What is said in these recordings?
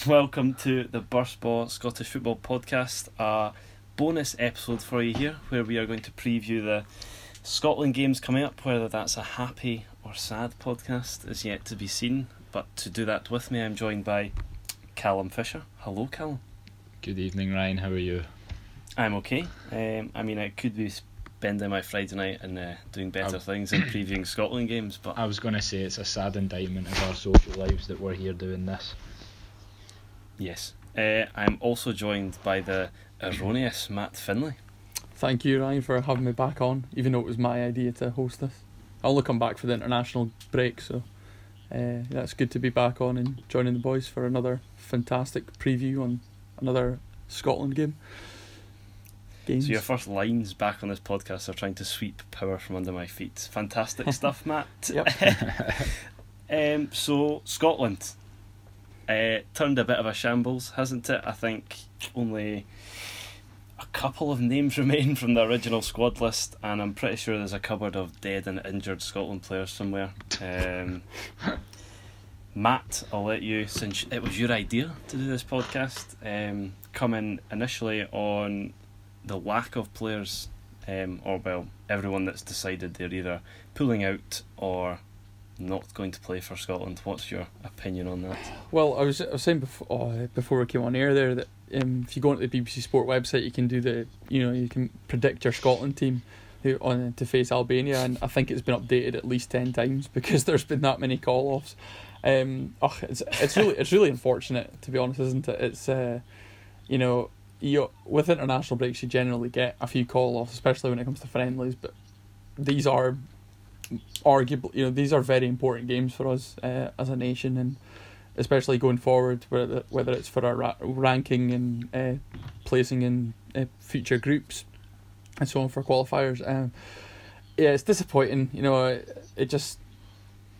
welcome to the Burst Ball Scottish Football Podcast, a bonus episode for you here, where we are going to preview the Scotland games coming up. Whether that's a happy or sad podcast is yet to be seen. But to do that with me, I'm joined by Calum Fisher. Hello, Calum. Good evening, Ryan. How are you? I'm okay. Um, I mean, I could be spending my Friday night and uh, doing better things than previewing Scotland games, but I was going to say it's a sad indictment of our social lives that we're here doing this. Yes. Uh, I'm also joined by the erroneous Matt Findlay. Thank you, Ryan, for having me back on, even though it was my idea to host this. I'll only come back for the international break, so uh, yeah, it's good to be back on and joining the boys for another fantastic preview on another Scotland game. Games. So your first lines back on this podcast are trying to sweep power from under my feet. Fantastic stuff, Matt. Yep. um, so Scotland uh, turned a bit of a shambles, hasn't it? I think only a couple of names remain from the original squad list, and I'm pretty sure there's a cupboard of dead and injured Scotland players somewhere. Um, Matt, I'll let you, since it was your idea to do this podcast, um, come in initially on the lack of players, um, or well, everyone that's decided they're either pulling out or not going to play for Scotland. What's your opinion on that? Well, I was, I was saying before uh, before we came on air there that um, if you go onto the BBC Sport website, you can do the you know you can predict your Scotland team on to face Albania, and I think it's been updated at least ten times because there's been that many call offs. Um, oh, it's it's really it's really unfortunate to be honest, isn't it? It's uh, you know you with international breaks you generally get a few call offs, especially when it comes to friendlies, but these are arguably you know these are very important games for us uh, as a nation and especially going forward whether whether it's for our ra- ranking and uh, placing in uh, future groups and so on for qualifiers um, yeah it's disappointing you know it, it just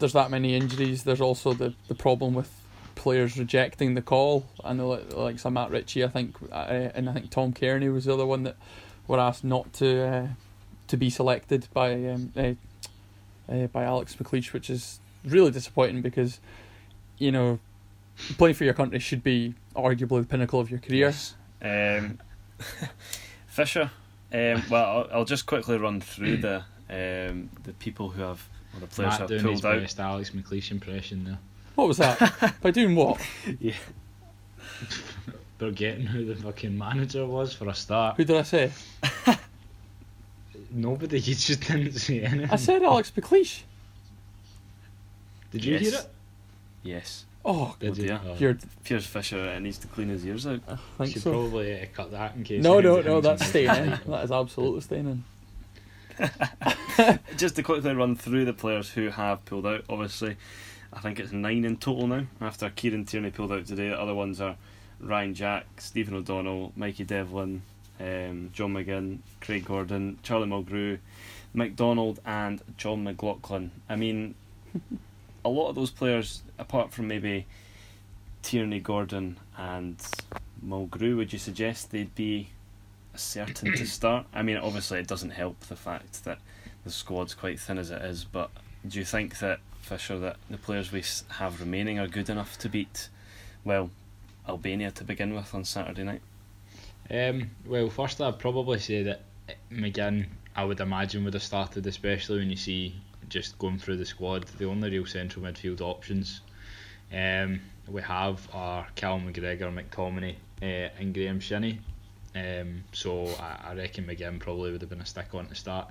there's that many injuries. There's also the the problem with players rejecting the call. I know like, like some Matt Ritchie I think uh, and I think Tom Cairney was the other one that were asked not to uh, to be selected by um, uh, by Alex McLeish, which is really disappointing because, you know, playing for your country should be arguably the pinnacle of your career. Yes. Um, Fisher. Um, well, I'll, I'll just quickly run through the um, the people who have or the players Matt who have doing his pulled out. best Alex McLeish impression there. What was that? by doing what? Yeah. Forgetting who the fucking manager was for a start. Who did I say? Nobody, you just didn't say anything. I said Alex McLeish. Did you Yes. hear it? Yes. Oh, Did Oh you? dear. Oh. you're. Piers Fisher uh, needs to clean his ears out. I think should so. probably uh, cut that in case. No, no, no. That's happens. staying in. That is absolutely staying in. Just to quickly run through the players who have pulled out. Obviously, I think it's nine in total now. After Kieran Tierney pulled out today, the other ones are Ryan Jack, Stephen O'Donnell, Mikey Devlin, um, John McGinn, Craig Gordon, Charlie Mulgrew, McDonald, and John McLaughlin. I mean, a lot of those players, apart from maybe Tierney, Gordon, and Mulgrew, would you suggest they'd be certain to start? I mean, obviously, it doesn't help the fact that the squad's quite thin as it is, but do you think that Fisher, that the players we have remaining are good enough to beat, well, Albania to begin with on Saturday night? Um, well, first I'd probably say that McGinn, I would imagine, would have started, especially when you see just going through the squad, the only real central midfield options um, we have are Cal McGregor, McTominay, uh, and Graeme Shinnie. Um, so I, I reckon McGinn probably would have been a stick on to start.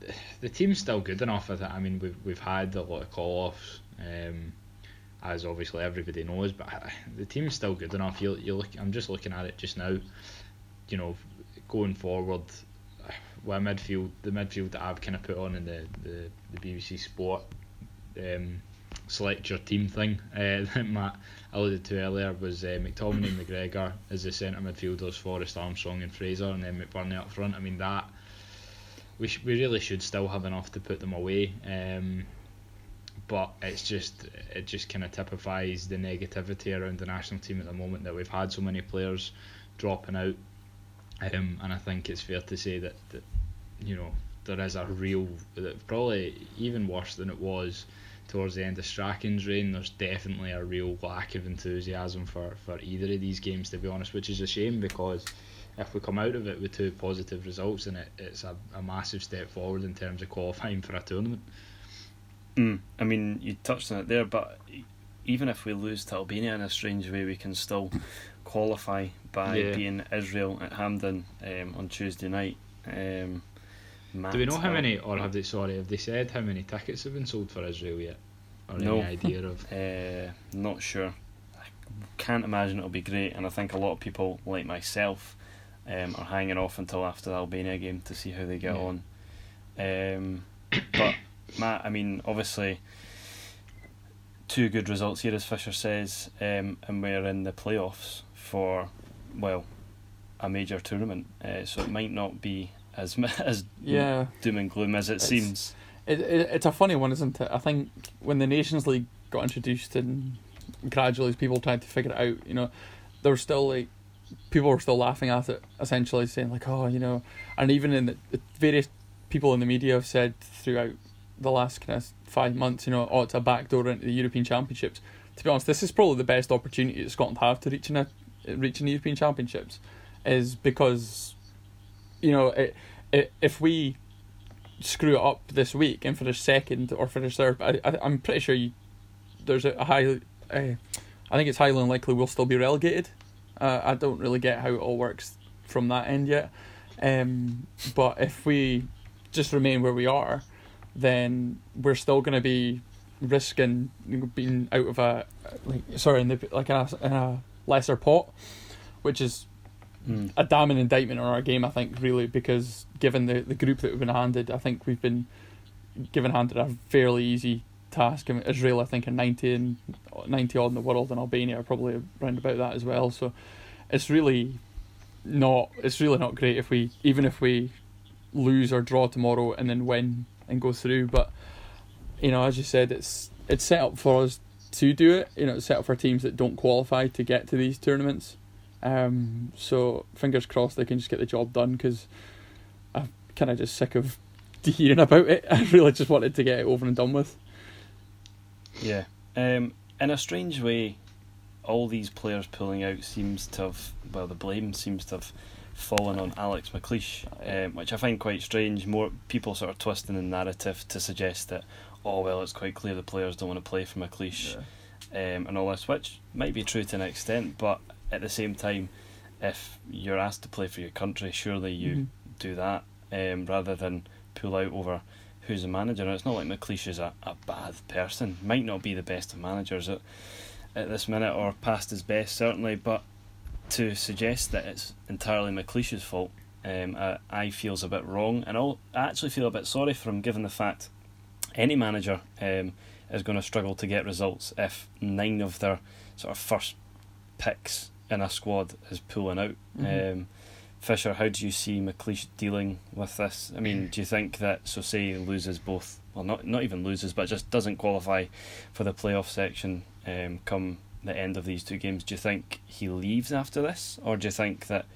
The, the team's still good enough. I, th- I mean, we've we've had a lot of call offs. Um, as obviously everybody knows, but the team's still good enough. You you look, I'm just looking at it just now. You know, going forward, with midfield, the midfield that I've kind of put on in the the, the BBC Sport um, select your team thing uh, that Matt alluded to earlier was uh, McTominay and McGregor as the centre midfielders, Forrest Armstrong and Fraser, and then McBurnie up front. I mean that we sh- we really should still have enough to put them away. Um, but it's just it just kind of typifies the negativity around the national team at the moment that we've had so many players dropping out, um, and I think it's fair to say that, that you know there is a real that probably even worse than it was towards the end of Strachan's reign, there's definitely a real lack of enthusiasm for, for either of these games, to be honest, which is a shame because if we come out of it with two positive results, then it, it's a, a massive step forward in terms of qualifying for a tournament. Mm, I mean, you touched on it there, but even if we lose to Albania in a strange way, we can still qualify by Yeah. being Israel at Hampden um, on Tuesday night. Um, Do we know how many, or have they, sorry, have they said how many tickets have been sold for Israel yet? Or No. any idea of? Uh, not sure. I can't imagine it'll be great, and I think a lot of people, like myself, um, are hanging off until after the Albania game to see how they get Yeah. on. Um, but Matt, I mean, obviously, two good results here, as Fisher says, um, and we're in the playoffs for well, a major tournament. Uh, so it might not be as as Yeah, doom and gloom as it It's- seems. it, it, it's a funny one, isn't it? I think when the Nations League got introduced and gradually as people tried to figure it out, you know, there was still like people were still laughing at it, essentially saying like, oh, you know, and even in the, the various people in the media have said throughout the last kind of five months, you know, oh, it's a backdoor into the European Championships. To be honest, this is probably the best opportunity that Scotland have to reach in a reaching the European Championships, is because, you know, it, it, if we screw it up this week and finish second or finish third, I, I I'm pretty sure you, there's a, high, uh, I think it's highly unlikely we'll still be relegated. Uh, I don't really get how it all works from that end yet. Um, but if we just remain where we are, then we're still going to be risking being out of a like sorry in the like in a, in a lesser pot, which is Mm. a damning indictment on our game. I think really because given the the group that we've been handed, I think we've been given handed a fairly easy task. I mean, Israel, I think, are 90 and 90 odd in the world, and Albania are probably around about that as well. So it's really not it's really not great if we even if we lose or draw tomorrow and then win and go through. But you know, as you said, it's it's set up for us to do it. You know, it's set up for teams that don't qualify to get to these tournaments. Um, so fingers crossed they can just get the job done because I'm kind of just sick of hearing about it. I really just wanted to get it over and done with. Yeah. Um, in a strange way, all these players pulling out seems to have, well, the blame seems to have fallen on Alex McLeish, um, which I find quite strange. More people sort of twisting the narrative to suggest that, oh, well, it's quite clear the players don't want to play for McLeish um, and all this, which might be true to an extent, but at the same time, if you're asked to play for your country, surely you Mhm. do that um, rather than pull out over who's a manager. And it's not like McLeish is a, a bad person. Might not be the best of managers at, at this minute or past his best, certainly, but to suggest that it's entirely McLeish's fault, um, I, I feels a bit wrong. And I'll, I actually feel a bit sorry for him given the fact any manager um, is going to struggle to get results if nine of their sort of first picks in a squad is pulling out. Mhm. Um, Fisher, how do you see McLeish dealing with this? I mean, do you think that so say he loses both, well, not not even loses, but just doesn't qualify for the playoff section um, come the end of these two games? Do you think he leaves after this, or do you think that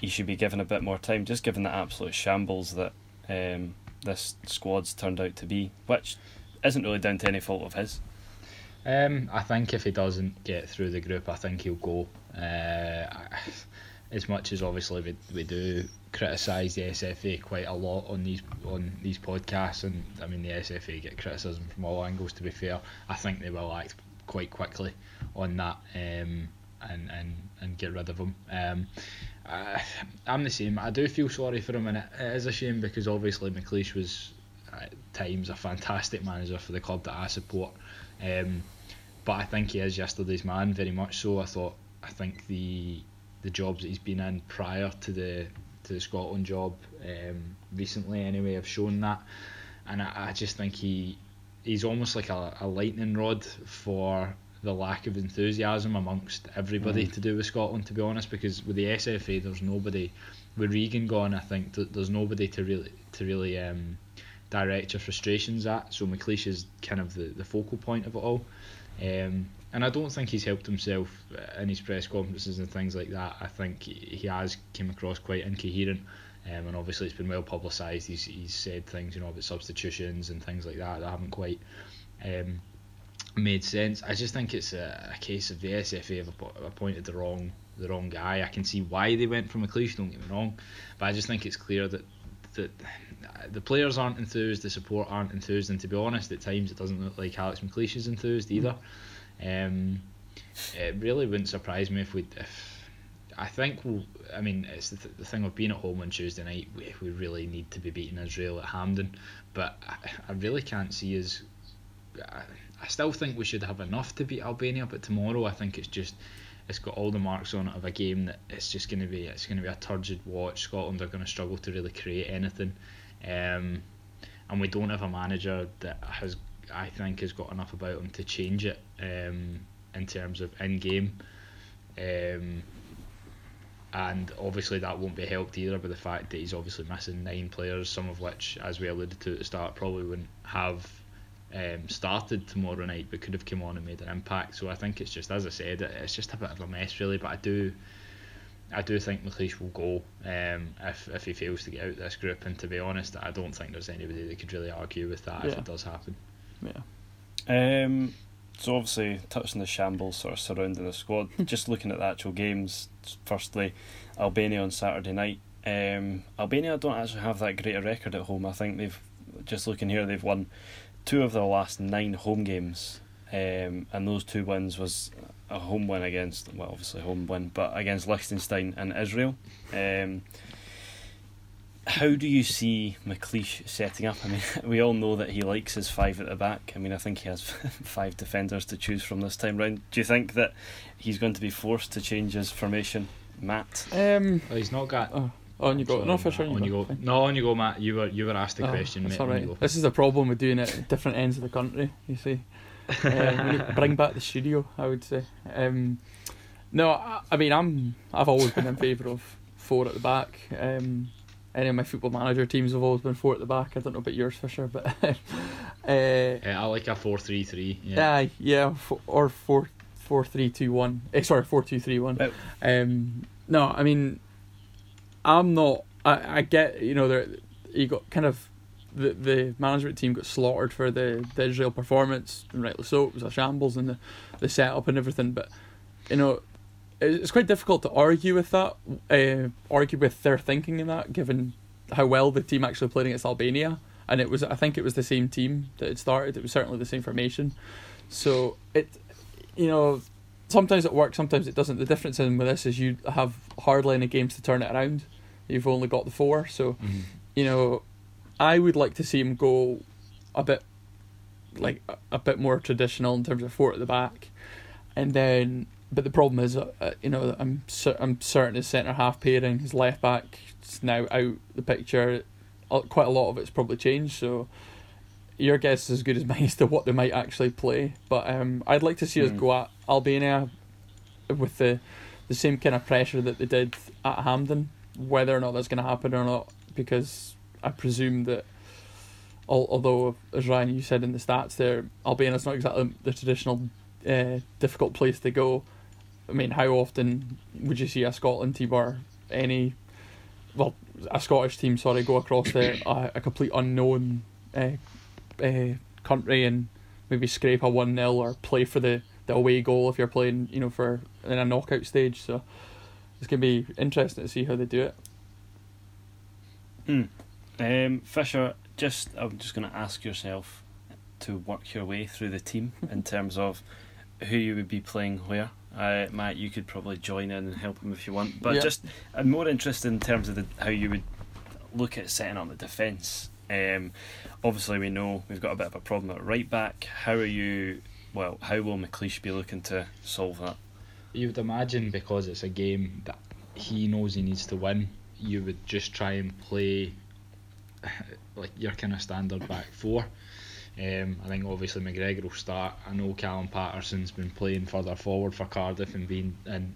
he should be given a bit more time, just given the absolute shambles that um, this squad's turned out to be, which isn't really down to any fault of his? Um, I think if he doesn't get through the group, I think he'll go. Uh, as much as obviously we, we do criticise the SFA quite a lot on these on these podcasts, and I mean the SFA get criticism from all angles. To be fair, I think they will act quite quickly on that um, and and and get rid of him. Um, I, I'm the same. I do feel sorry for him, and it, is a shame because obviously McLeish was at times a fantastic manager for the club that I support. Um, but I think he is yesterday's man very much so. I thought I think the the jobs that he's been in prior to the to the Scotland job um, recently anyway have shown that, and I, I just think he he's almost like a, a lightning rod for the lack of enthusiasm amongst everybody Mm. to do with Scotland. To be honest, because with the SFA, there's nobody. With Regan gone, I think th- there's nobody to really to really um, direct your frustrations at. So McLeish is kind of the, the focal point of it all. Um, and I don't think he's helped himself uh, in his press conferences and things like that. I think he he has came across quite incoherent. Um, and obviously it's been well publicised. He's, he's said things, you know, about substitutions and things like that that haven't quite um, made sense. I just think it's a, a case of the SFA have appointed the wrong the wrong guy. I can see why they went for McLeish. Don't get me wrong, but I just think it's clear that that the players aren't enthused, the support aren't enthused, and to be honest, at times it doesn't look like Alex McLeish is enthused either. Um, it really wouldn't surprise me if we. If, I think we'll, I mean it's the, th- the thing of being at home on Tuesday night. We, we really need to be beating Israel at Hampden, but I, I really can't see us. I, I still think we should have enough to beat Albania, but tomorrow I think it's just it's got all the marks on it of a game that it's just going to be it's going to be a turgid watch. Scotland are going to struggle to really create anything, um, and we don't have a manager that has I think has got enough about him to change it um, in terms of in game. Um, and obviously that won't be helped either by the fact that he's obviously missing nine players, some of which, as we alluded to at the start, probably wouldn't have um, started tomorrow night, but could have come on and made an impact. So I think it's just, as I said, it's just a bit of a mess really. But I do, I do think McLeish will go um, if if he fails to get out this group. And to be honest, I don't think there's anybody that could really argue with that yeah. if it does happen. Yeah. Um, so obviously touching the shambles sort of surrounding the squad. just looking at the actual games, firstly, Albania on Saturday night. Um, Albania don't actually have that great a record at home. I think they've just looking here they've won two of their last nine home games, um, and those two wins was a home win against well obviously home win, but against Liechtenstein and Israel. Um, how do you see McLeish setting up? I mean, we all know that he likes his five at the back. I mean, I think he has five defenders to choose from this time round. Do you think that he's going to be forced to change his formation, Matt? Um, well, he's not got. Oh. On you go. Sorry, no, for sure. On you go. go. No, on you go, Matt. You were you were asked the oh, question. That's all right. This is the problem with doing it at different ends of the country. You see, um, bring back the studio. I would say. Um, no, I, I, mean I'm I've always been in favour of four at the back. Um, any of my football manager teams have always been four at the back. I don't know about yours, Fisher, but uh, yeah, I like a four-three-three. Yeah, uh, yeah, or four four three two one. Eh, sorry, four two three one. Oh. Um, no, I mean, I'm not. I, I get you know there you got kind of the the management team got slaughtered for the, the Israel performance, and rightly so. It was a shambles and the the setup and everything, but you know it's quite difficult to argue with that, uh, argue with their thinking in that, given how well the team actually played against Albania. And it was, I think, it was the same team that had started. It was certainly the same formation. So it, you know, sometimes it works, sometimes it doesn't. The difference in with this is you have hardly any games to turn it around. You've only got the four, so mm-hmm. you know, I would like to see him go a bit, like a, a bit more traditional in terms of four at the back, and then but the problem is, uh, uh, you know, I'm I'm certain his centre half pairing, his left back is now out the picture. Quite a lot of it's probably changed. So your guess is as good as mine as to what they might actually play. But um, I'd like to see mm. us hmm. go at Albania with the the same kind of pressure that they did at Hampden. Whether or not that's going to happen or not, because I presume that. Although, as Ryan you said in the stats there, Albania's not exactly the traditional uh, difficult place to go. I mean, how often would you see a Scotland team or any, well, a Scottish team, sorry, go across a, a complete unknown uh, uh, country and maybe scrape a 1 0 or play for the, the away goal if you're playing, you know, for in a knockout stage. So it's going to be interesting to see how they do it. Hmm. Um, Fisher, just I'm just going to ask yourself to work your way through the team in terms of who you would be playing where. Uh, Matt, you could probably join in and help him if you want. But just I'm more interested in terms of the, how you would look at setting up the defence. Um, obviously, we know we've got a bit of a problem at right back. How are you? Well, how will McLeish be looking to solve that? You would imagine because it's a game that he knows he needs to win. You would just try and play like your kind of standard back four. Um, I think obviously McGregor will start. I know Callum Paterson's been playing further forward for Cardiff and been and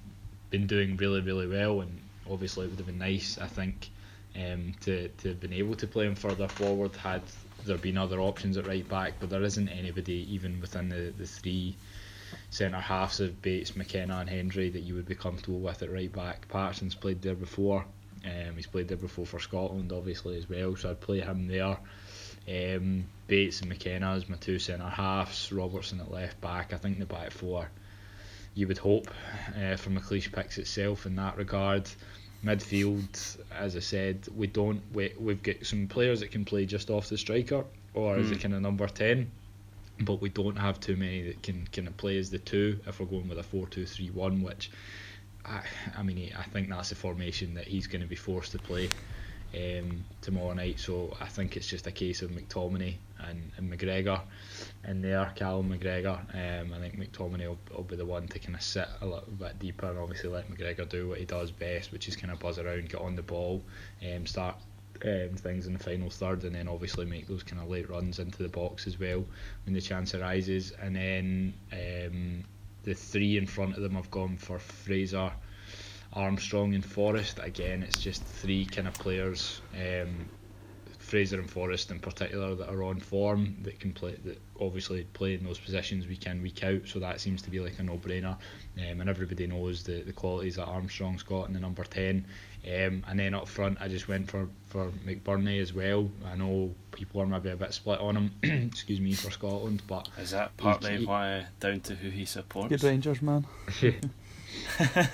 been doing really really well. And obviously it would have been nice, I think, um, to to have been able to play him further forward had there been other options at right back. But there isn't anybody even within the the three centre halves of Bates, McKenna, and Hendry that you would be comfortable with at right back. Paterson's played there before. Um, he's played there before for Scotland, obviously as well. So I'd play him there. Um, Bates and McKenna as my two centre halves, Robertson at left back. I think the back four, you would hope, uh, for McLeish picks itself in that regard. Midfield, as I said, we don't. We, we've got some players that can play just off the striker or as a Mm. kind of number 10, but we don't have too many that can kind of play as the two if we're going with a 4 2 3 1, which I, I mean, I think that's the formation that he's going to be forced to play um, tomorrow night. So I think it's just a case of McTominay and, and McGregor in there, Callum McGregor. Um, I think McTominay will, will be the one to kind of sit a little bit deeper and obviously let McGregor do what he does best, which is kind of buzz around, get on the ball, um, start um, things in the final third, and then obviously make those kind of late runs into the box as well when the chance arises. And then um, the three in front of them have gone for Fraser, Armstrong, and Forrest. Again, it's just three kind of players. Um, Fraser and Forrest in particular that are on form that can play that obviously play in those positions week in week out so that seems to be like a no brainer um, and everybody knows the, the qualities that Armstrong's got in the number 10 um, and then up front I just went for, for McBurnie as well I know people are maybe a bit split on him excuse me for Scotland but Is that partly he- why down to who he supports? Good Rangers man.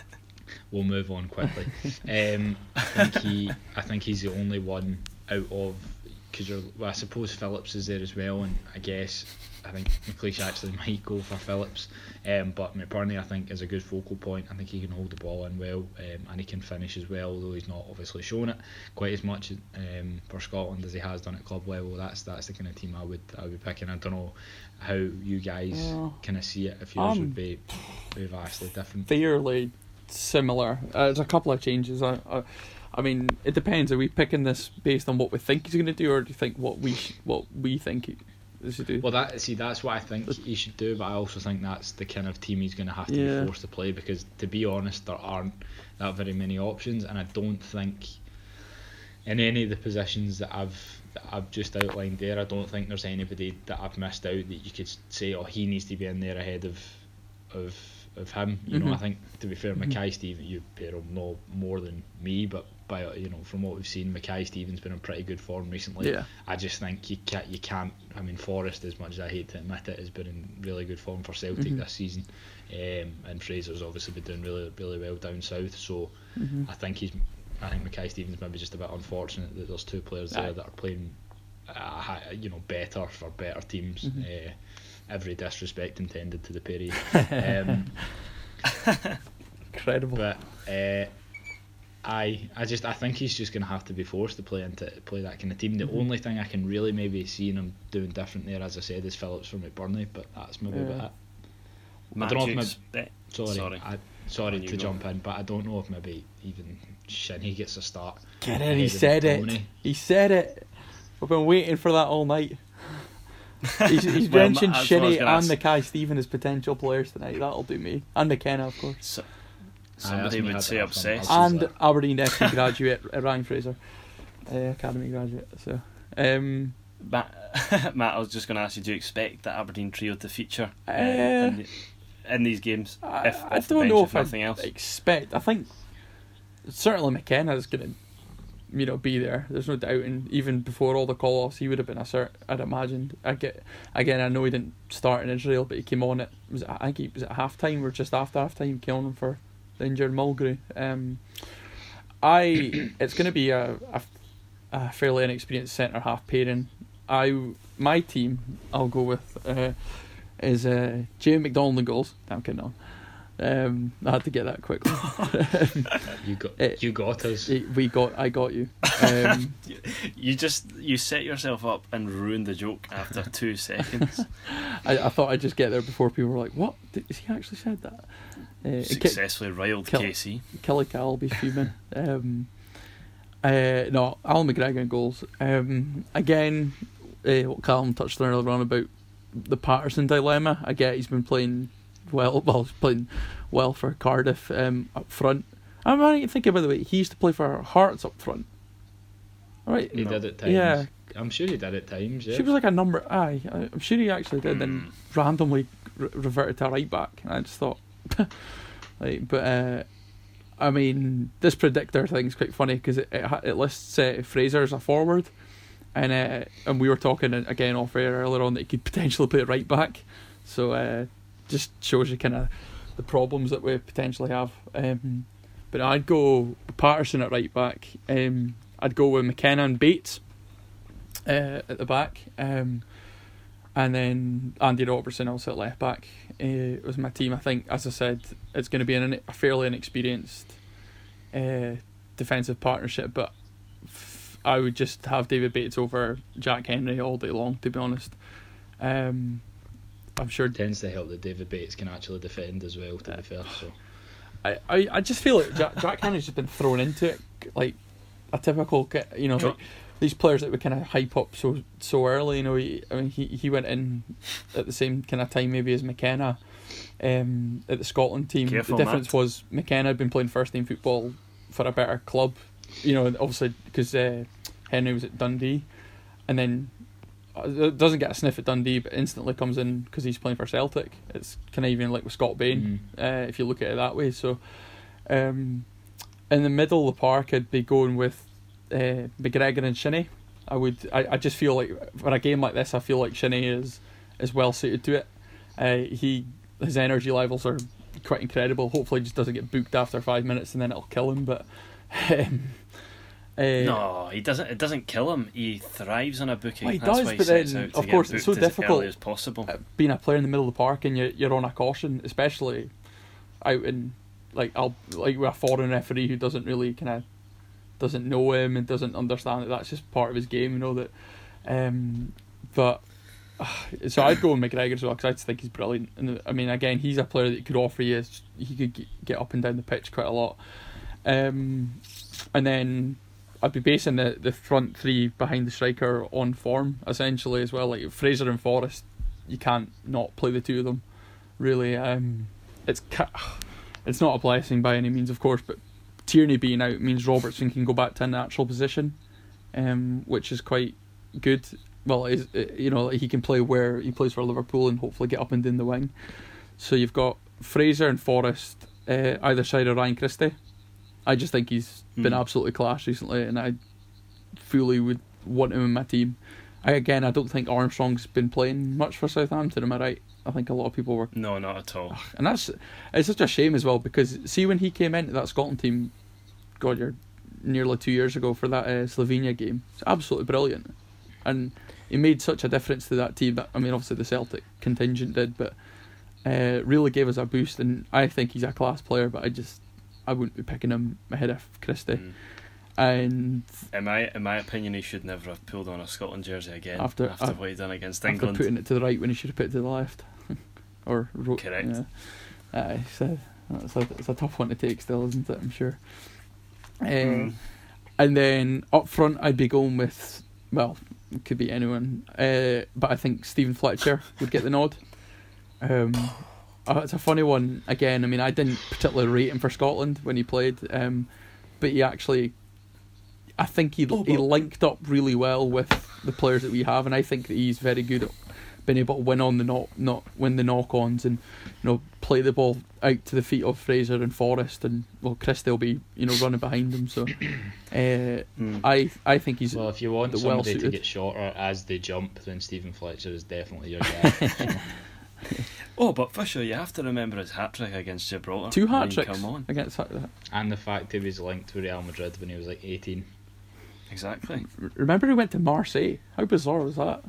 we'll move on quickly. um, I think he, I think he's the only one out of because well, I suppose Phillips is there as well, and I guess I think McLeish actually might go for Phillips, um, but McBurnie I think is a good focal point. I think he can hold the ball in well, um, and he can finish as well, although he's not obviously shown it quite as much um, for Scotland as he has done at club level. That's that's the kind of team I would I would be picking. I don't know how you guys Yeah. kind of see it. If yours Um, would be, be vastly different. fairly similar. Uh, there's a couple of changes. I, I, I mean, it depends. Are we picking this based on what we think he's going to do, or do you think what we sh- what we think he he should do? Well, that see, that's what I think he should do, but I also think that's the kind of team he's going to have to Yeah. be forced to play because, to be honest, there aren't that very many options, and I don't think in any of the positions that I've that I've just outlined there, I don't think there's anybody that I've missed out that you could say, oh, he needs to be in there ahead of of of him. You know, I Mhm. think to be fair, Mhm. Mackay Stevens, you pair him no more than me, but by you know from what we've seen, Mackay Stevens been in pretty good form recently. yeah, I just think you can't. You can't. I mean, Forrest, as much as I hate to admit it, has been in really good form for Celtic Mhm. this season, um, and Fraser's obviously been doing really, really well down south. So hmm I think he's. I think Mackay Stevens maybe just a bit unfortunate that there's two players there Aye. that are playing, uh, you know, better for better teams. Mhm. Uh, every disrespect intended to the Perry. um, incredible. but uh, I I just I think he's just gonna have to be forced to play into play that kind of team. The Mhm. only thing I can really maybe see him doing different there, as I said, is Phillips from McBurnie, but that's maybe Yeah. about it. Matt, don't know do you if expect- Sorry, Sorry. I, sorry On you to go. jump in, but I don't know if maybe even Shinnie gets a start. Get ahead in, he said it. He said it. We've been waiting for that all night. He's, he's Well, mentioned that's what I was Shinnie and ask. Mackay Stephen as potential players tonight. That'll do me. And McKenna, of course. So, somebody would say that obsessed. And Aberdeen FC graduate uh, Ryan Fraser, uh, academy graduate. So, um, Matt, Matt, I was just going to ask you: Do you expect the Aberdeen trio to feature uh, Uh, in, the- in these games? I, if, I off don't bench, know if if I else. expect. I think certainly McKenna McKenna's going to, you know, be there. There's no doubt. And even before all the call-offs, he would have been a cert. I'd imagined. I get again. I know he didn't start in Israel, but he came on it. Was it, I think he was at half time or just after half time. Came on for the injured Mulgrew. Um, I it's going to be a, a, a fairly inexperienced centre half pairing. I my team I'll go with uh, is uh, McDonald in goals. I'm kidding on. Um, I had to get that quickly. You got It- you got us. we got I got you. Um, You just you set yourself up and ruined the joke after two seconds. I, I thought I'd just get there before people were like, "What? Did, has he actually said that?" Uh, Ki- Successfully riled Kill- Casey. Kelly Cal will be fuming. um, uh, no, Allan McGregor in goals. Um, again, uh, what Calum touched on earlier on about the Paterson dilemma. I get he's been playing well. Well, he's playing well for Cardiff um, up front. I'm thinking by the way he used to play for Hearts up front. All right, He No. did at times. Yeah. I'm sure he did at times. Yeah. she was like a number. Aye, I- I'm sure he actually did. Then Mm. randomly re- reverted to right back. And I just thought, like, but uh, I mean, this predictor thing's quite funny because it, it it lists uh, Fraser as a forward, and uh, and we were talking again off air earlier on that he could potentially play right back. So uh, just shows you kind of the problems that we potentially have. Um, but I'd go Paterson at right back. Um, I'd go with McKenna and Bates uh, at the back. Um, and then Andy Robertson also at left back. Uh, was my team. I think, as I said, it's going to be an, a fairly inexperienced uh, defensive partnership, but f- I would just have David Bates over Jack Hendry all day long, to be honest. Um, I'm sure. tends to help that David Bates can actually defend as well. To be fair, so I, I, I just feel like Jack, Jack Hendry's just been thrown into it like a typical, you know, like these players that we kind of hype up so so early. You know, he, I mean, he, he went in at the same kind of time maybe as McKenna um, at the Scotland team. Careful, the difference Matt. was McKenna had been playing first team football for a better club. You know, obviously because uh, Hendry was at Dundee, and then doesn't get a sniff at Dundee, but instantly comes in because he's playing for Celtic. It's kind of even like with Scott Bain, uh, if you look at it that way. So, um, in the middle of the park, I'd be going with uh, McGregor and Shinnie. I would. I, I just feel like for a game like this, I feel like Shinnie is is well suited to it. Uh, he his energy levels are quite incredible. Hopefully, he just doesn't get booked after five minutes and then it'll kill him. But um, uh, No, he doesn't. It doesn't kill him. He thrives on a booking. Well, he That's does, why he but sets then, of course, it's so as difficult. as possible. uh, being a player in the middle of the park and you're you're on a caution, especially out in like I'll like with a foreign referee who doesn't really kind of doesn't know him and doesn't understand that that's just part of his game, you know that. Um, but so I'd go with McGregor as well because I just think he's brilliant. And I mean, again, he's a player that could offer you. He could get- get up and down the pitch quite a lot. Um, and then I'd be basing the, the front three behind the striker on form essentially as well. Like Fraser and Forrest, you can't not play the two of them. Really, um, it's it's not a blessing by any means, of course, but Tierney being out means Robertson can go back to a natural position, um, which is quite good. Well, is you know he can play where he plays for Liverpool and hopefully get up and down the wing. So you've got Fraser and Forrest uh, either side of Ryan Christie. I just think he's been Mm. absolutely class recently, and I fully would want him in my team. I, again, I don't think Armstrong's been playing much for Southampton. Am I right? I think a lot of people were, No, not at all. and that's it's such a shame as well because see when he came into that Scotland team, God, you're nearly two years ago for that uh, Slovenia game. It's absolutely brilliant, and he made such a difference to that team. That I mean, obviously the Celtic contingent did, but uh, really gave us a boost. And I think he's a class player, but I just I wouldn't be picking him ahead of Christie. Mm. And In my in my opinion, he should never have pulled on a Scotland jersey again After- after, af- what he done against after England. putting it to the right when he should have put it to the left, or Correct. Yeah. Aye, so that's a, it's a tough one to take still, isn't it? I'm sure. Um, Mm. And then up front, I'd be going with well, it could be anyone, uh, but I think Steven Fletcher would get the nod. Um, uh, it's a funny one again. I mean, I didn't particularly rate him for Scotland when he played, um, but he actually, I think he Oh, he linked up really well with the players that we have, and I think that he's very good at being able to win on the knock, not win the knock-ons, and you know play the ball out to the feet of Fraser and Forrest, and well, Christie will be you know running behind him. So, uh, Mm. I I think he's well, if you want the somebody to well-suited. get shorter as they jump, then Steven Fletcher is definitely your guy. Oh, but Fisher, you have to remember his hat trick against Gibraltar. two I mean, hat tricks Come on, against that. and the fact he was linked to Real Madrid when he was like 18. exactly. Remember he went to Marseille? How bizarre was that?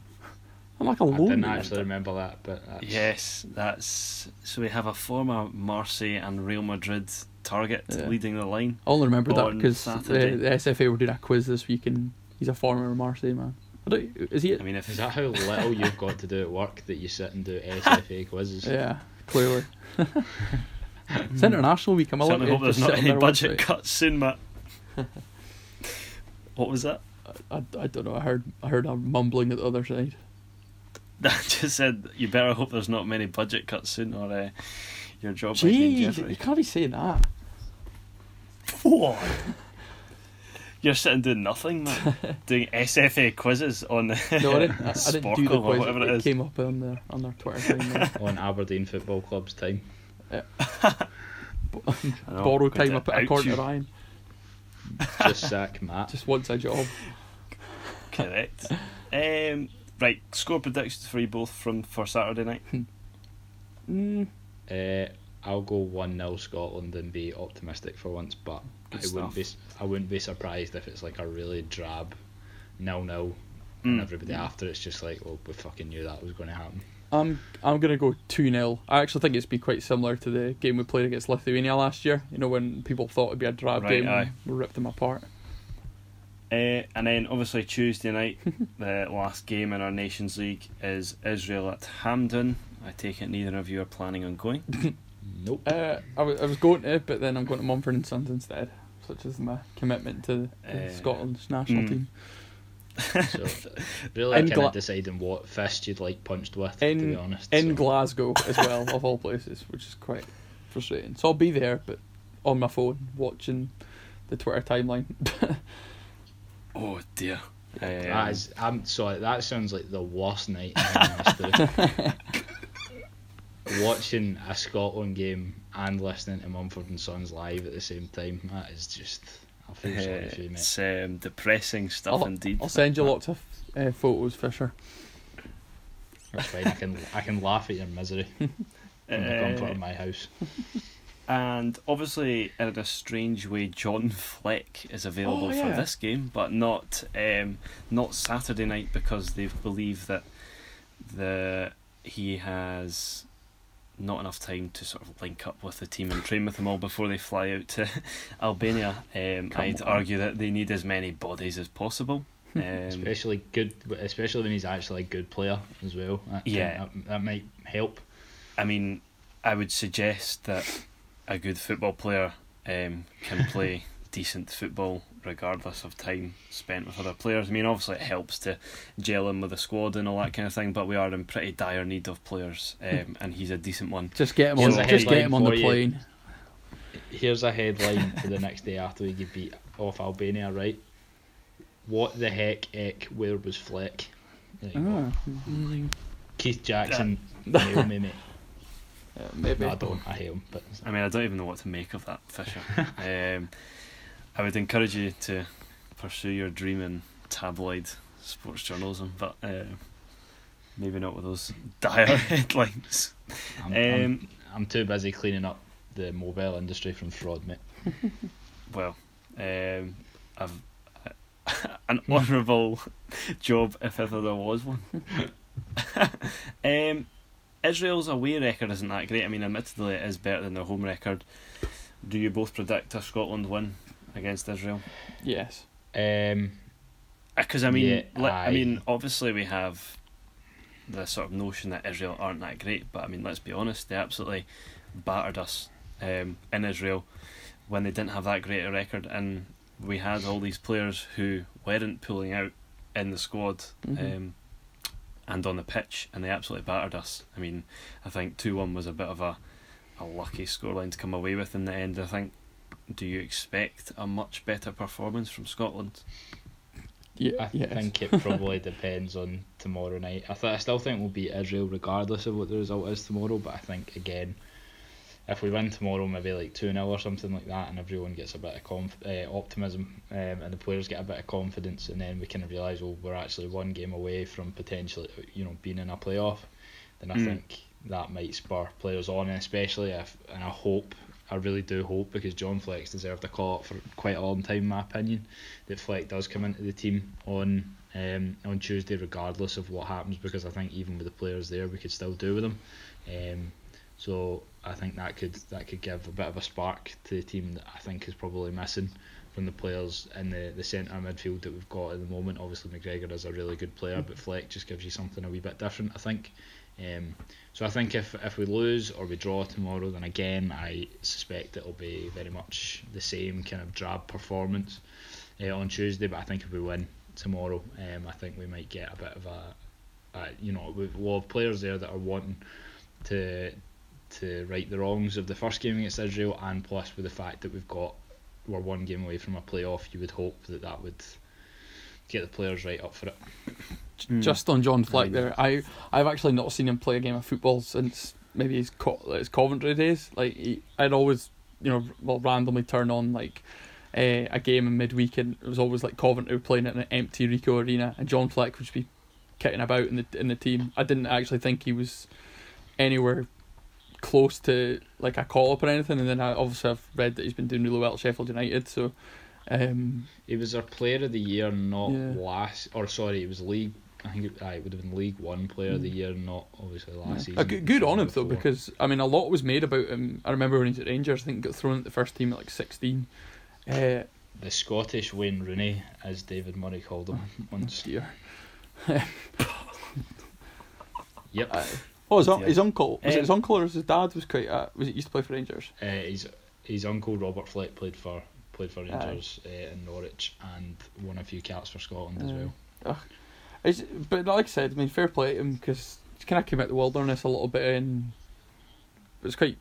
I'm like I didn't actually remember that, but that's, Yes, that's so. We have a former Marseille and Real Madrid target Yeah. leading the line. I only remember that because the, the SFA were doing a quiz this week, and he's a former Marseille man. I don't, is he? I mean, if Is that how little you've got to do at work that you sit and do SFA quizzes? Yeah, clearly. it's international week. I'm allowed certainly to hope there's not any budget website. cuts soon, Matt. what was that? I, I don't know. I heard I heard a mumbling at the other side. That just said you better hope there's not many budget cuts soon, or uh, your job might be in Gee, jeopardy. you can't be saying that. What? You're sitting doing nothing, man. doing SFA quizzes on No, I didn't. I, I didn't do Sparkle the or quiz. whatever It, it is. came up on their on their Twitter thing. there. On Aberdeen Football Club's time. I know, Borrow time up at a out corner. Ryan. Just sack Matt. Just wants a job. Correct. um, right, score predictions for you both from for Saturday night. Mm, Uh, I'll go one 0 Scotland and be optimistic for once, but Good I wouldn't be I wouldn't be surprised if it's like a really drab nil nil, Mm. and everybody after it's just like, well, we fucking knew that was going to happen. I'm I'm gonna go two 0 I actually think it's been quite similar to the game we played against Lithuania last year. You know when people thought it'd be a drab Right, game, aye. and we ripped them apart. Uh, and then obviously Tuesday night, the last game in our Nations League is Israel at Hampden. I take it neither of you are planning on going. Nope. Uh, I wa- I was going to, but then I'm going to Mumford and Sons instead, such as my commitment to the Uh, Scotland's national mm. team. So really, In kind Gla- of deciding what fist you'd like punched with, In- to be honest. In so. Glasgow as well, of all places, which is quite frustrating. So I'll be there, but on my phone watching the Twitter timeline. Oh dear. That Um, is, I'm sorry. That sounds like the worst night. Watching a Scotland game and listening to Mumford and Sons live at the same time. That is just. I feel sorry for you, mate. it's um, depressing stuff I'll, indeed. I'll send you lots of uh, photos, Fisher. That's fine. I can I can laugh at your misery from the comfort Uh, of my house. And obviously, in a strange way, John Fleck is available Oh, for this game, but not um, not Saturday night because they believe that the he has not enough time to sort of link up with the team and train with them all before they fly out to Albania. Um, I'd on. argue that they need as many bodies as possible. Um, Especially good, especially when he's actually a good player as well. That Yeah. that, that might help. I mean, I would suggest that a good football player um, can play decent football regardless of time spent with other players. I mean, obviously it helps to gel in with the squad and all that kind of thing, but we are in pretty dire need of players, um, and he's a decent one. Just get him Here's on. Just get him on the for you. plane. Here's a headline for the next day after we get beat off Albania, right? What the heck, Eck? Where was Fleck? There you go. Ah, Keith Jackson, nail me, mate. yeah, maybe. No, I don't. I hate him, but I mean, I don't even know what to make of that, Fisher. um, I would encourage you to pursue your dream in tabloid sports journalism, but uh, maybe not with those dire headlines. I'm, Um, I'm, I'm too busy cleaning up the mobile industry from fraud, mate. well, um, I've an honourable job if ever there was one. um, Israel's away record isn't that great. I mean, admittedly, it is better than their home record. Do you both predict a Scotland win against Israel? Yes. Um, Because I mean, Yeah, li- I mean, obviously we have the sort of notion that Israel aren't that great, but I mean, let's be honest, they absolutely battered us um, in Israel when they didn't have that great a record, and we had all these players who weren't pulling out in the squad Mhm. um, and on the pitch, and they absolutely battered us. I mean, I think two one was a bit of a a lucky scoreline to come away with in the end. I think. Do you expect a much better performance from Scotland? Yeah. I yes. think it probably depends on tomorrow night. I th- I still think we'll beat Israel regardless of what the result is tomorrow. But I think again, if we win tomorrow, maybe like two 0 or something like that, and everyone gets a bit of conf- uh, optimism, um, and the players get a bit of confidence, and then we kind of realise, well, we're actually one game away from potentially, you know, being in a playoff. Then I Mm. think that might spur players on, especially if, and I hope. I really do hope because John Fleck's deserved a call up for quite a long time, in my opinion that Fleck does come into the team on um, on Tuesday, regardless of what happens, because I think even with the players there, we could still do with them. Um, so I think that could that could give a bit of a spark to the team that I think is probably missing from the players in the, the centre midfield that we've got at the moment. Obviously McGregor is a really good player, but Fleck just gives you something a wee bit different, I think. Um, so I think if if we lose or we draw tomorrow, then again I suspect it'll be very much the same kind of drab performance uh, on Tuesday. But I think if we win tomorrow, um, I think we might get a bit of a, a you know, we'll have players there that are wanting to to right the wrongs of the first game against Israel, and plus with the fact that we've got we're one game away from a playoff, you would hope that that would get the players right up for it. Just on John Fleck Um, there, I I've actually not seen him play a game of football since maybe his Co- his Coventry days. Like he, I'd always, you know, well randomly turn on like uh, a game in midweek, and it was always like Coventry playing at an empty Ricoh Arena, and John Fleck would just be kicking about in the in the team. I didn't actually think he was anywhere close to like a call up or anything, and then I obviously I've read that he's been doing really well at Sheffield United, so. Um, He was our player of the year, not Yeah. last. Or sorry, it was league. I think it, aye, it would have been League One player of the year, not obviously last Yeah. season. Uh, good, good on him though, because I mean, a lot was made about him. I remember when he was at Rangers, I think he got thrown at the first team at like sixteen. Uh, the Scottish Wayne Rooney, as David Murray called him once. dear. Yep, Uh, oh, his, un- his uncle was it Um, his uncle or his dad was quite. Uh, was it used to play for Rangers? uh, his his uncle Robert Fleck played for played for Rangers uh, in Norwich and won a few caps for Scotland as Uh, well. It's, but like I said, I mean, fair play to him because he kind of came out the wilderness a little bit, and it's quite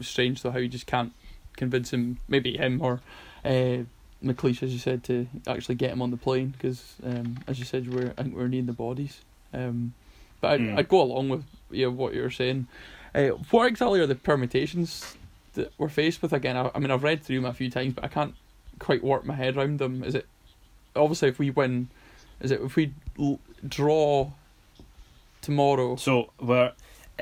strange though how you just can't convince him, maybe him or uh, McLeish, as you said, to actually get him on the plane because, um, as you said, we're I think we're needing the bodies. Um, but I'd, Mm. I'd go along with you know, what you're saying. Uh, what exactly are the permutations that we're faced with again? I, I mean, I've read through them a few times, but I can't quite work my head around them. Is it obviously if we win? Is it if we l- draw tomorrow? So we're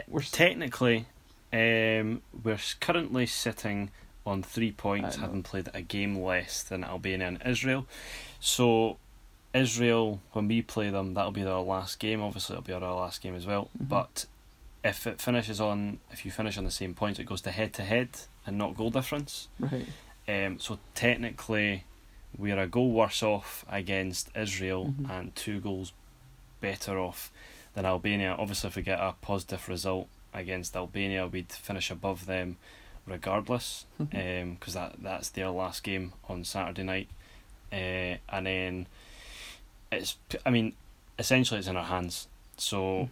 We're technically um, we're currently sitting on three points, having played a game less than Albania and Israel. So Israel, when we play them, that'll be their last game. Obviously, it'll be our last game as well. Mhm. But if it finishes on, if you finish on the same points, it goes to head to head and not goal difference. right. Um, so technically, we're a goal worse off against Israel Mhm. and two goals better off than Albania. Obviously, if we get a positive result against Albania, we'd finish above them regardless, because that that's their last game on Saturday night, uh, and then it's I mean essentially it's in our hands. So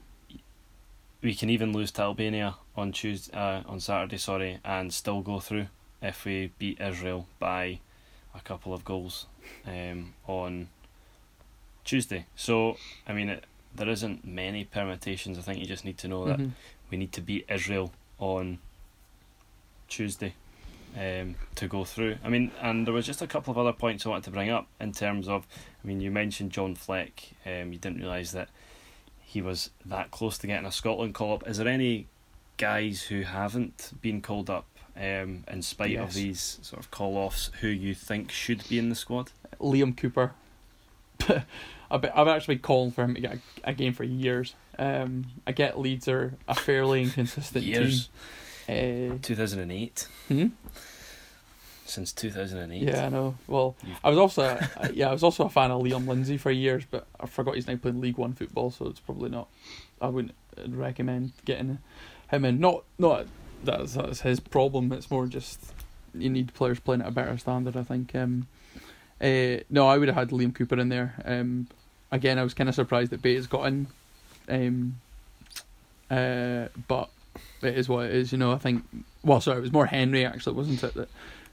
we can even lose to Albania on Tuesday, uh, on Saturday, sorry, and still go through if we beat Israel by a couple of goals um, on Tuesday. So I mean, it, there isn't many permutations. I think you just need to know that Mhm. we need to beat Israel on Tuesday um, to go through. I mean, and there was just a couple of other points I wanted to bring up in terms of. I mean, you mentioned John Fleck. Um, you didn't realise that he was that close to getting a Scotland call up. Is there any guys who haven't been called up um, in spite of these sort of call offs who you think should be in the squad? Liam Cooper. I've, actually been calling for him to get a, a game for years. Um, I get Leeds are a fairly inconsistent Years. team. Uh, 2008. hmm? Since 2008. Yeah, I know. Well, You've- I was also uh, yeah, I was also a fan of Liam Lindsay for years, but I forgot he's now playing League One football, so it's probably not. I wouldn't recommend getting him in. Not not that's that's his problem. It's more just you need players playing at a better standard. I think. Um, uh, no, I would have had Liam Cooper in there. Um, again, I was kind of surprised that Bates got in. Um, uh, but it is what it is. You know, I think. Well, sorry, it was more Hendry actually, wasn't it? That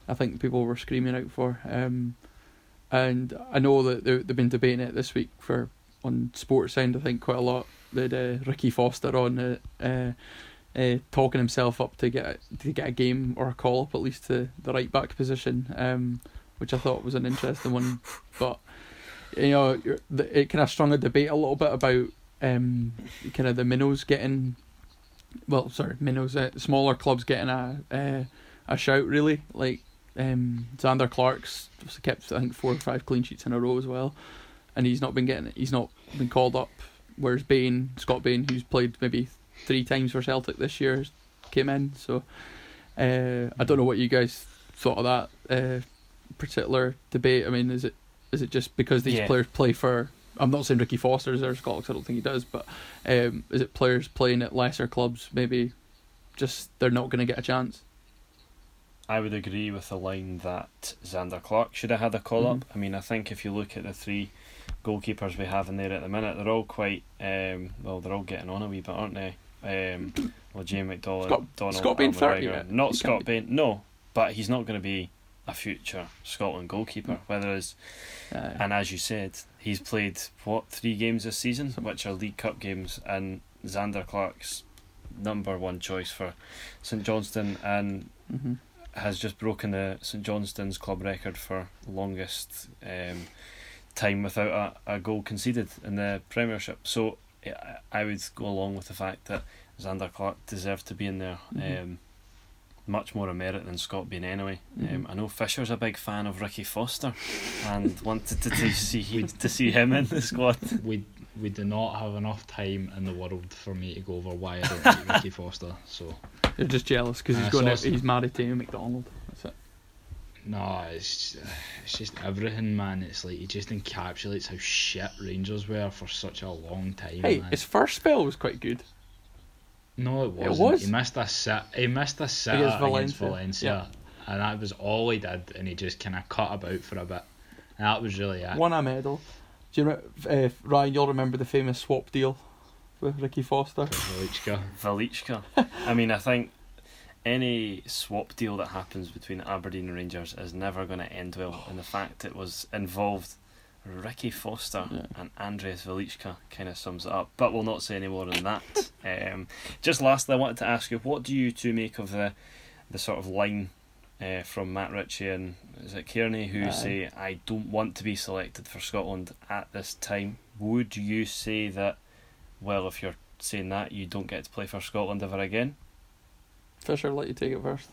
I think people were screaming out for. Um, and I know that they, they've been debating it this week for on Sportsound. I think quite a lot. They had uh, Ricky Foster on, uh, uh, talking himself up to get to get a game or a call up at least to the right back position, um, which I thought was an interesting one. But you know, it kind of strung a debate a little bit about um, kind of the minnows getting, well, sorry, minnows, uh, smaller clubs getting a uh, a shout really like um, Zander Clark's kept I think four or five clean sheets in a row as well, and he's not been getting he's not been called up. Whereas Bain, Scott Bain, who's played maybe three times for Celtic this year, came in. So uh, I don't know what you guys thought of that uh, particular debate. I mean, is it is it just because these Yeah. players play for? I'm not saying Ricky Foster's Scotland. 'cause I don't think he does, but um, is it players playing at lesser clubs? Maybe just they're not going to get a chance. I would agree with the line that Zander Clark should have had a call up. Mhm. I mean, I think if you look at the three goalkeepers we have in there at the minute, they're all quite um, well. They're all getting on a wee bit, aren't they? Um, well, Jamie McDonald, Scott- Donald, Scott Bain Alvin 30, Wenger. right? not He Scott Bain. No, but he's not going to be a future Scotland goalkeeper. Whether it's Uh, and as you said, he's played what three games this season, which are League Cup games, and Zander Clark's number one choice for St Johnstone and mhm. has just broken the St Johnstone's club record for longest um, time without a, a goal conceded in the Premiership. So I would go along with the fact that Zander Clark deserved to be in there. Mhm. Um, much more a merit than Scott Bain anyway. Mhm. Um, I know Fisher's a big fan of Ricky Foster and wanted to, to see to see him in the squad. we we do not have enough time in the world for me to go over why I don't like Ricky Foster. So You're just jealous because he's Uh, going so out. He's married to Amy Macdonald. That's it. no, it's it's just everything, man. It's like he just encapsulates how shit Rangers were for such a long time. Hey, man. his first spell was quite good. No, it It wasn't. was? He missed a sit. He missed a sit Against against Valencia, Valencia, and that was all he did. And he just kind of cut about for a bit. And that was really it. Won a medal. Do you remember, uh, Ryan? You'll remember the famous swap deal with Ricky Foster. Velicka. Velicka. I mean, I think any swap deal that happens between Aberdeen Rangers is never going to end well, and the fact it was involved Ricky Foster Yeah. and Andrius Velicka kind of sums it up. But we'll not say any more than that. um, just lastly, I wanted to ask you, what do you two make of the the sort of line? Uh, from Matt Ritchie and is it Cairney who Aye. say I don't want to be selected for Scotland at this time. Would you say that well if you're saying that you don't get to play for Scotland ever again? Fisher, let you take it first.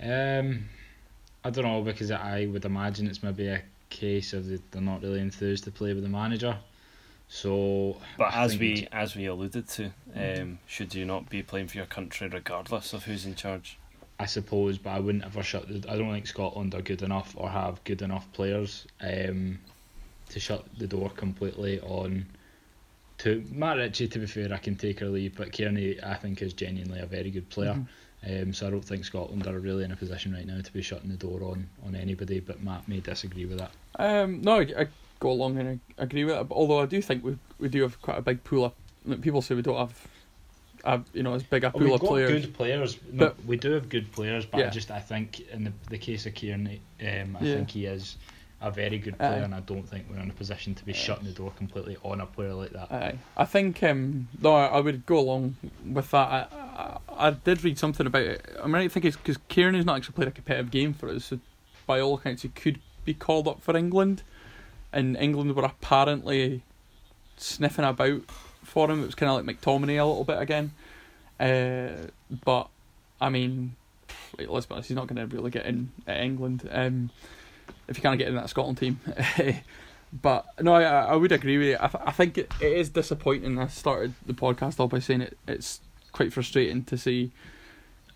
Um, I don't know because I would imagine it's maybe a case of that they're not really enthused to play with the manager. So, But I as think we as we alluded to, um, should you not be playing for your country regardless of who's in charge? I suppose, but I wouldn't ever shut. The, I don't think Scotland are good enough or have good enough players um, to shut the door completely on. To Matt Ritchie, to be fair, I can take or leave, but Cairney, I think, is genuinely a very good player. Mhm. Um, so I don't think Scotland are really in a position right now to be shutting the door on, on anybody. But Matt may disagree with that. Um, no, I, I go along and I agree with it. Although I do think we we do have quite a big pool of like, people say we don't have, a, you know, as big a Oh, pool we've of got players. good players. No, But- we do have good players, but I just I think in the the case of Cairney, um, I Yeah. think he is a very good Aye. player, and I don't think we're in a position to be shutting the door completely on a player like that. Aye. I think um, no, I, I would go along with that. I, I, I did read something about it. I mean, I think it's because Cairney has not actually played a competitive game for us. So by all accounts, he could be called up for England, and England were apparently sniffing about for him. It was kind of like McTominay a little bit again. Uh, but I mean, let's be honest, he's not going to really get in at England. Um, if you can't get in that Scotland team. But no, I, I would agree with you. I, th- I think it, it is disappointing. I started the podcast off by saying it, it's quite frustrating to see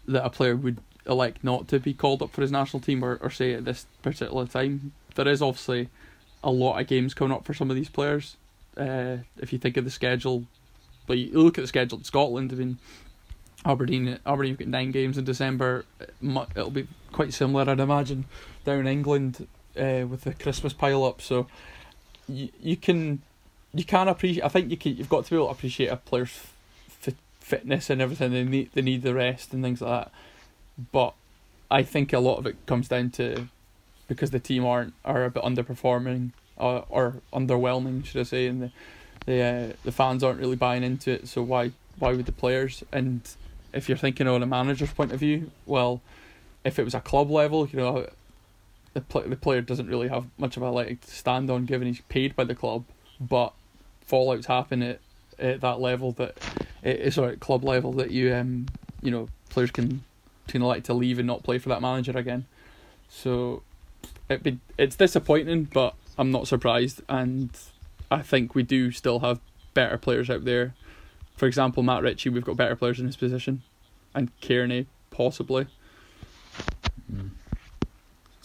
that a player would elect not to be called up for his national team or, or say at this particular time. There is obviously a lot of games coming up for some of these players. Uh, if you think of the schedule, but you look at the schedule in Scotland, I mean, Aberdeen, Aberdeen have got nine games in December. It'll be quite similar, I'd imagine, down in England uh, with the Christmas pile up. So you you can you can appreciate. I think you can. You've got to be able to appreciate a player's fit, fitness and everything. They need they need the rest and things like that. But I think a lot of it comes down to because the team aren't are a bit underperforming or, or underwhelming, should I say, and the the uh, the fans aren't really buying into it. So why why would the players? And if you're thinking on a manager's point of view, well, if it was a club level, you know, the pl- the player doesn't really have much of a leg to stand on, given he's paid by the club. But fallouts happen at, at that level that, it's sorry, at club level that you um you know players can can elect to leave and not play for that manager again. So it be it's disappointing, but I'm not surprised, and I think we do still have better players out there. For example, Matt Ritchie, we've got better players in his position, and Cairney possibly.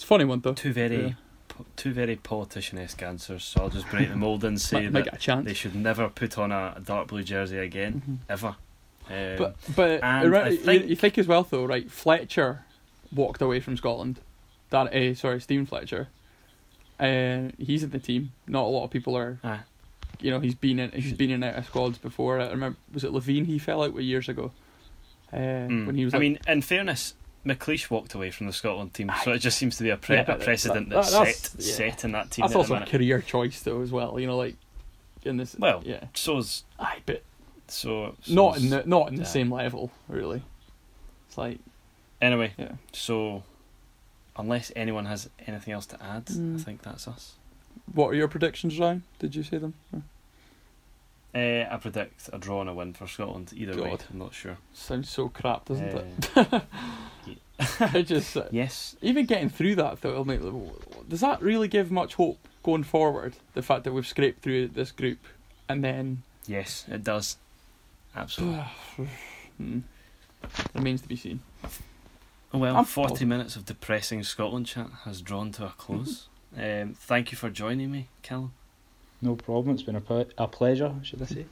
Funny one though. Two very Yeah. po- two very politician-esque answers. So I'll just break the mold and say Might, might that a chance. they should never put on a, dark blue jersey again, Mhm. ever. Um, But but right, I you- think- you, think as well though, right? Fletcher walked away from Scotland. That uh, sorry, Steven Fletcher. Uh, he's in the team. Not a lot of people are. Aye. You know, he's been in he's been in out of squads before. I remember was it Levein he fell out with years ago. Uh, mm. when he was. I like- mean, in fairness, McLeish walked away from the Scotland team, so it just seems to be a, pre- Yeah, a precedent that- that- that's- set yeah. set in that team. that's also a career choice though as well. You know, like in this. Well, yeah. So's Aye, but so not so's- in the not in the yeah. same level really. It's like Anyway, Yeah. so unless anyone has anything else to add, Mm. I think that's us. What are your predictions, Ryan? Did you say them? Or- Uh, I predict a draw and a win for Scotland. Either way, I'm not sure. Sounds so crap, doesn't it? Uh, I just uh, yes, even getting through that though, does that really give much hope going forward? The fact that we've scraped through this group and then yes, it does. Absolutely. Hmm. remains to be seen. Well, I'm 40 positive. minutes of depressing Scotland chat has drawn to a close. um, thank you for joining me, Calum, No problem. It's been a, ple- a pleasure, should I say?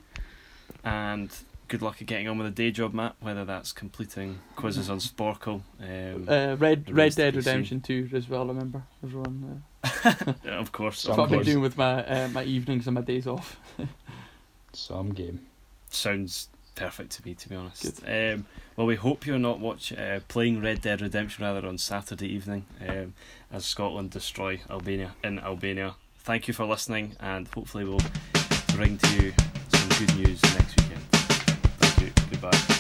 and good luck at getting on with the day job, Matt. Whether that's completing quizzes on Sporcle. Um, Uh, Red Red Dead. Redemption Two as well. Remember everyone. Uh, yeah, of course, that's of what I've been doing with my uh, my evenings and my days off. Some game. Sounds perfect to me, to be honest. Um, well, we hope you're not watch uh, playing Red Dead Redemption rather on Saturday evening um, as Scotland destroy Albania in Albania thank you for listening, and hopefully, we'll bring to you some good news next weekend. Thank you. Goodbye.